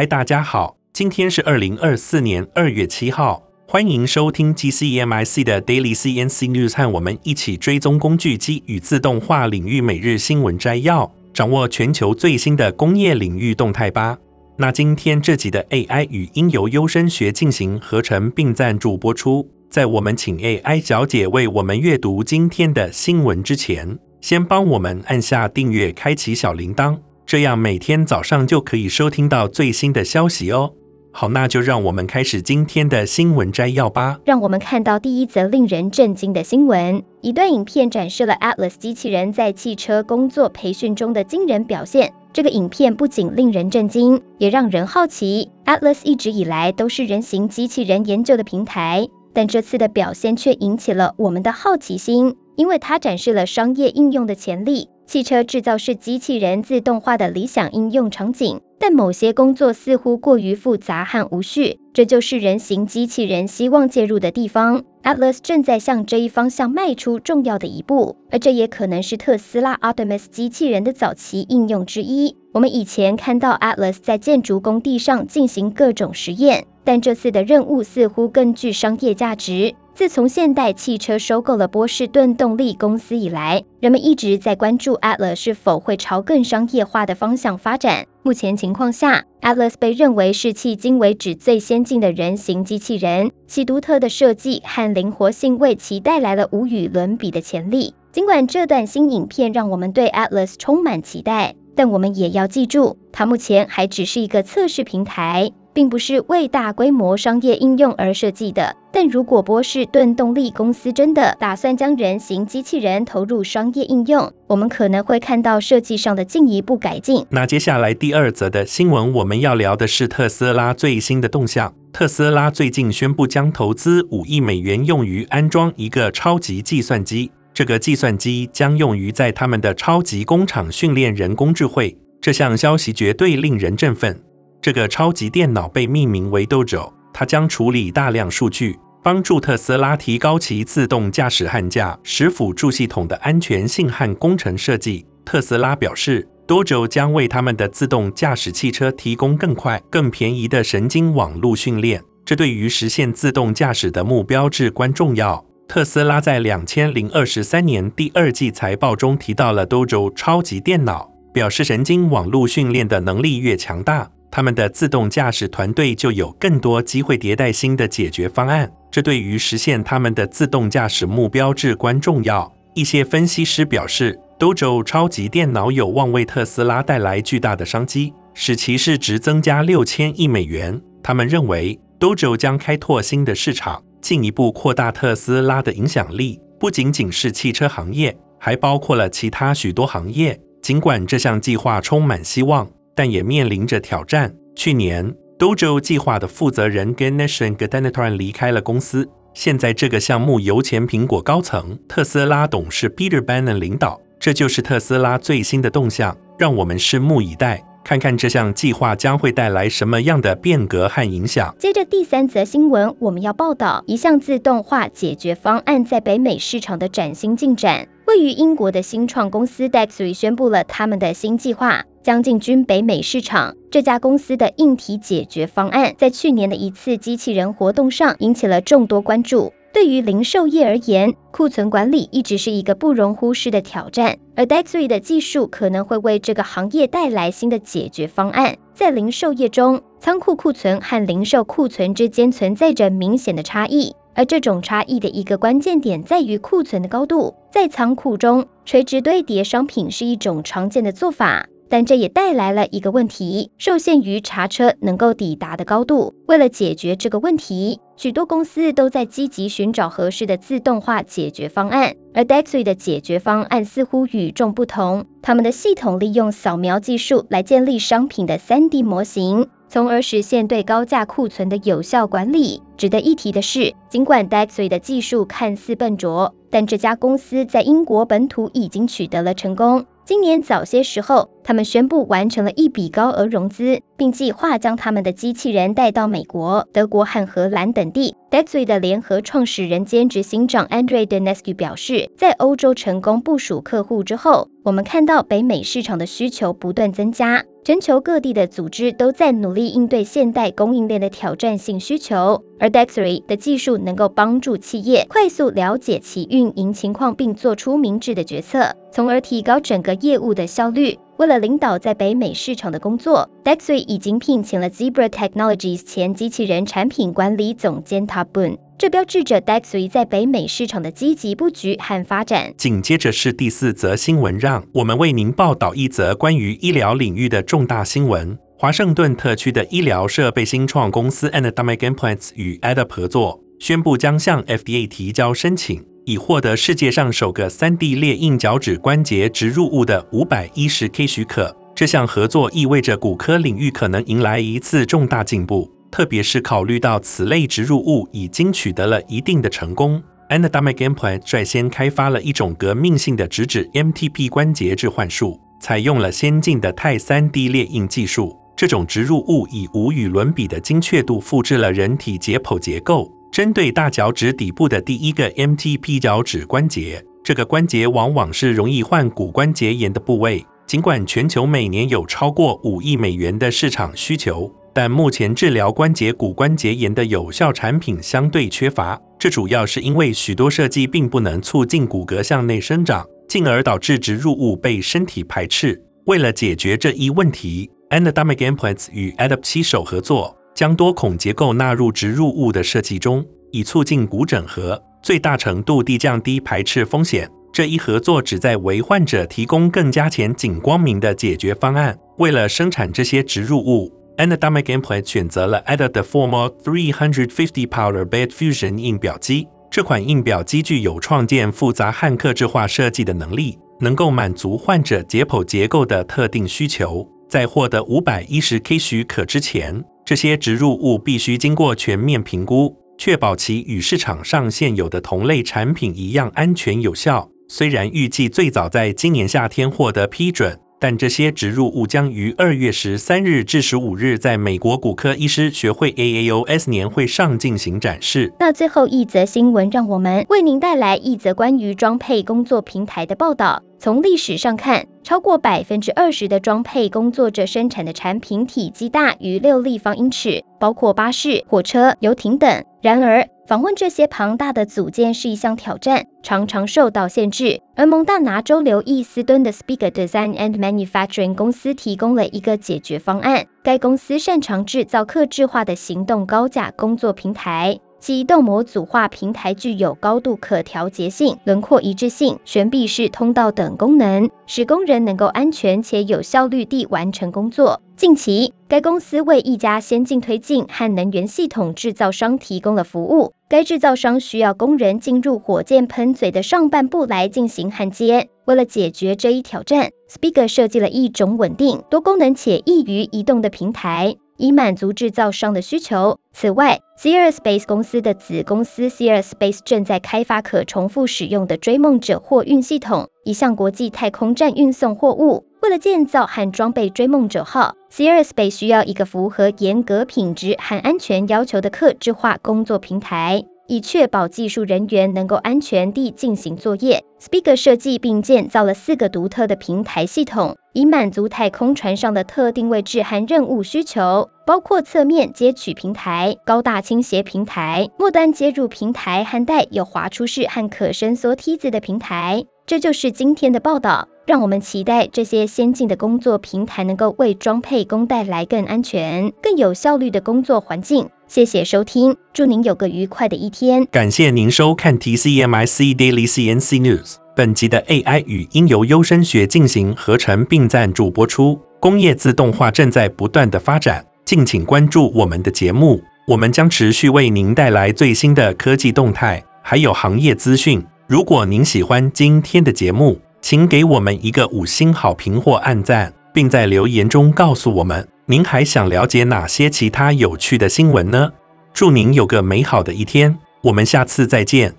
嗨，大家好，今天是二零二四年二月七号，欢迎收听 GCEMIC 的 Daily CNC News，和我们一起追踪工具机与自动化领域每日新闻摘要，掌握全球最新的工业领域动态吧。那今天这集的 AI 语音由优声学进行合成并赞助播出。在我们请 AI 小姐为我们阅读今天的新闻之前，先帮我们按下订阅，开启小铃铛。这样每天早上就可以收听到最新的消息哦。好，那就让我们开始今天的新闻摘要吧。让我们看到第一则令人震惊的新闻：一段影片展示了 Atlas 机器人在汽车工作培训中的惊人表现。这个影片不仅令人震惊，也让人好奇。Atlas 一直以来都是人形机器人研究的平台，但这次的表现却引起了我们的好奇心，因为它展示了商业应用的潜力。汽车制造是机器人自动化的理想应用场景，但某些工作似乎过于复杂和无序，这就是人形机器人希望介入的地方。Atlas 正在向这一方向迈出重要的一步，而这也可能是特斯拉 Optimus 机器人的早期应用之一。我们以前看到 Atlas 在建筑工地上进行各种实验，但这次的任务似乎更具商业价值。自从现代汽车收购了波士顿动力公司以来，人们一直在关注 Atlas 是否会朝更商业化的方向发展。目前情况下，Atlas 被认为是迄今为止最先进的人形机器人，其独特的设计和灵活性为其带来了无与伦比的潜力。尽管这段新影片让我们对 Atlas 充满期待，但我们也要记住，它目前还只是一个测试平台。并不是为大规模商业应用而设计的。但如果波士顿动力公司真的打算将人形机器人投入商业应用，我们可能会看到设计上的进一步改进。那接下来第二则的新闻，我们要聊的是特斯拉最新的动向。特斯拉最近宣布将投资五亿美元用于安装一个超级计算机，这个计算机将用于在他们的超级工厂训练人工智慧。这项消息绝对令人振奋。这个超级电脑被命名为 Dojo，它将处理大量数据，帮助特斯拉提高其自动驾驶和驾驶辅助系统的安全性和工程设计。特斯拉表示，Dojo 将为他们的自动驾驶汽车提供更快、更便宜的神经网络训练，这对于实现自动驾驶的目标至关重要。特斯拉在两千零二十三年第二季财报中提到了 Dojo 超级电脑，表示神经网络训练的能力越强大。他们的自动驾驶团队就有更多机会迭代新的解决方案，这对于实现他们的自动驾驶目标至关重要。一些分析师表示，Dojo 超级电脑有望为特斯拉带来巨大的商机，使其市值增加六千亿美元。他们认为，Dojo 将开拓新的市场，进一步扩大特斯拉的影响力，不仅仅是汽车行业，还包括了其他许多行业。尽管这项计划充满希望。但也面临着挑战。去年，Dojo 计划的负责人 Ganesh Ganetranan 离开了公司。现在，这个项目由前苹果高层、特斯拉董事 Peter Bannon 领导。这就是特斯拉最新的动向。让我们拭目以待，看看这项计划将会带来什么样的变革和影响。接着，第三则新闻，我们要报道一项自动化解决方案在北美市场的崭新进展。位于英国的新创公司 Dexry 宣布了他们的新计划。将进军北美市场。这家公司的硬体解决方案在去年的一次机器人活动上引起了众多关注。对于零售业而言，库存管理一直是一个不容忽视的挑战，而 Dexry 的技术可能会为这个行业带来新的解决方案。在零售业中，仓库库存和零售库存之间存在着明显的差异，而这种差异的一个关键点在于库存的高度。在仓库中，垂直堆叠商品是一种常见的做法。但这也带来了一个问题，受限于查车能够抵达的高度。为了解决这个问题，许多公司都在积极寻找合适的自动化解决方案。而 Dexry 的解决方案似乎与众不同，他们的系统利用扫描技术来建立商品的 3D 模型，从而实现对高价库存的有效管理。值得一提的是，尽管 Dexry 的技术看似笨拙，但这家公司在英国本土已经取得了成功。今年早些时候，他们宣布完成了一笔高额融资，并计划将他们的机器人带到美国、德国和荷兰等地。Dexry 的联合创始人兼执行长 Andrei Dănescu 表示，在欧洲成功部署客户之后，我们看到北美市场的需求不断增加。全球各地的组织都在努力应对现代供应链的挑战性需求，而 Dexry 的技术能够帮助企业快速了解其运营情况，并做出明智的决策，从而提高整个业务的效率。为了领导在北美市场的工作，Dexry 已经聘请了 Zebra Technologies 前机器人产品管理总监 Taboon。这标志着 Dexry 在北美市场的积极布局和发展。紧接着是第四则新闻，让我们为您报道一则关于医疗领域的重大新闻。华盛顿特区的医疗设备新创公司 Anatomic Implants 与 Addap 合作，宣布将向 FDA 提交申请，已获得世界上首个 3D 列印脚趾关节植入物的 510K 许可。这项合作意味着骨科领域可能迎来一次重大进步。特别是考虑到此类植入物已经取得了一定的成功，Anatomic Implant 率先开发了一种革命性的直指 MTP 关节置换术，采用了先进的钛 3D 列印技术。这种植入物以无与伦比的精确度复制了人体解剖结构，针对大脚趾底部的第一个 MTP 脚趾关节。这个关节往往是容易患骨关节炎的部位。尽管全球每年有超过五亿美元的市场需求。但目前治疗关节骨关节炎的有效产品相对缺乏，这主要是因为许多设计并不能促进骨骼向内生长，进而导致植入物被身体排斥。为了解决这一问题，Anatomic Implants 与 Addap 携手合作，将多孔结构纳入植入物的设计中，以促进骨整合，最大程度地降低排斥风险。这一合作旨在为患者提供更加前景光明的解决方案。为了生产这些植入物，Anatomic Implant 选择了 Addap 的 Forma 350 Powder Bed Fusion 印表机。这款印表机具有创建复杂和客制化设计的能力，能够满足患者解剖结构的特定需求。在获得 510K 许可之前，这些植入物必须经过全面评估，确保其与市场上现有的同类产品一样安全有效。虽然预计最早在今年夏天获得批准。但这些植入物将于二月十三日至十五日在美国骨科医师学会 AAOS 年会上进行展示。那最后一则新闻，让我们为您带来一则关于装配工作平台的报道。从历史上看，超过百分之二十的装配工作者生产的产品体积大于六立方英尺，包括巴士、火车、游艇等。然而，访问这些庞大的组件是一项挑战，常常受到限制。而蒙大拿州刘易斯敦的 Speaker Design and Manufacturing 公司提供了一个解决方案。该公司擅长制造客制化的行动高架工作平台。其移动模组化平台具有高度可调节性、轮廓一致性、悬臂式通道等功能，使工人能够安全且有效率地完成工作。近期，该公司为一家先进推进和能源系统制造商提供了服务。该制造商需要工人进入火箭喷嘴的上半部来进行焊接。为了解决这一挑战，Spica 设计了一种稳定、多功能且易于移动的平台。以满足制造商的需求。此外，Sierra Space 公司的子公司 Sierra Space 正在开发可重复使用的追梦者货运系统，以向国际太空站运送货物。为了建造和装备追梦者号，SRSB 需要一个符合严格品质和安全要求的客制化工作平台。以确保技术人员能够安全地进行作业，Spica 设计并建造了四个独特的平台系统，以满足太空船上的特定位置和任务需求，包括侧面接取平台、高大倾斜平台、末端接入平台和带有滑出式和可伸缩梯子的平台。这就是今天的报道。让我们期待这些先进的工作平台能够为装配工带来更安全、更有效率的工作环境。谢谢收听，祝您有个愉快的一天。感谢您收看 TCMIC Daily CNC News。本集的 AI 语音由优声学进行合成并赞助播出。工业自动化正在不断的发展，敬请关注我们的节目，我们将持续为您带来最新的科技动态，还有行业资讯。如果您喜欢今天的节目，请给我们一个五星好评或按赞，并在留言中告诉我们您还想了解哪些其他有趣的新闻呢？祝您有个美好的一天，我们下次再见。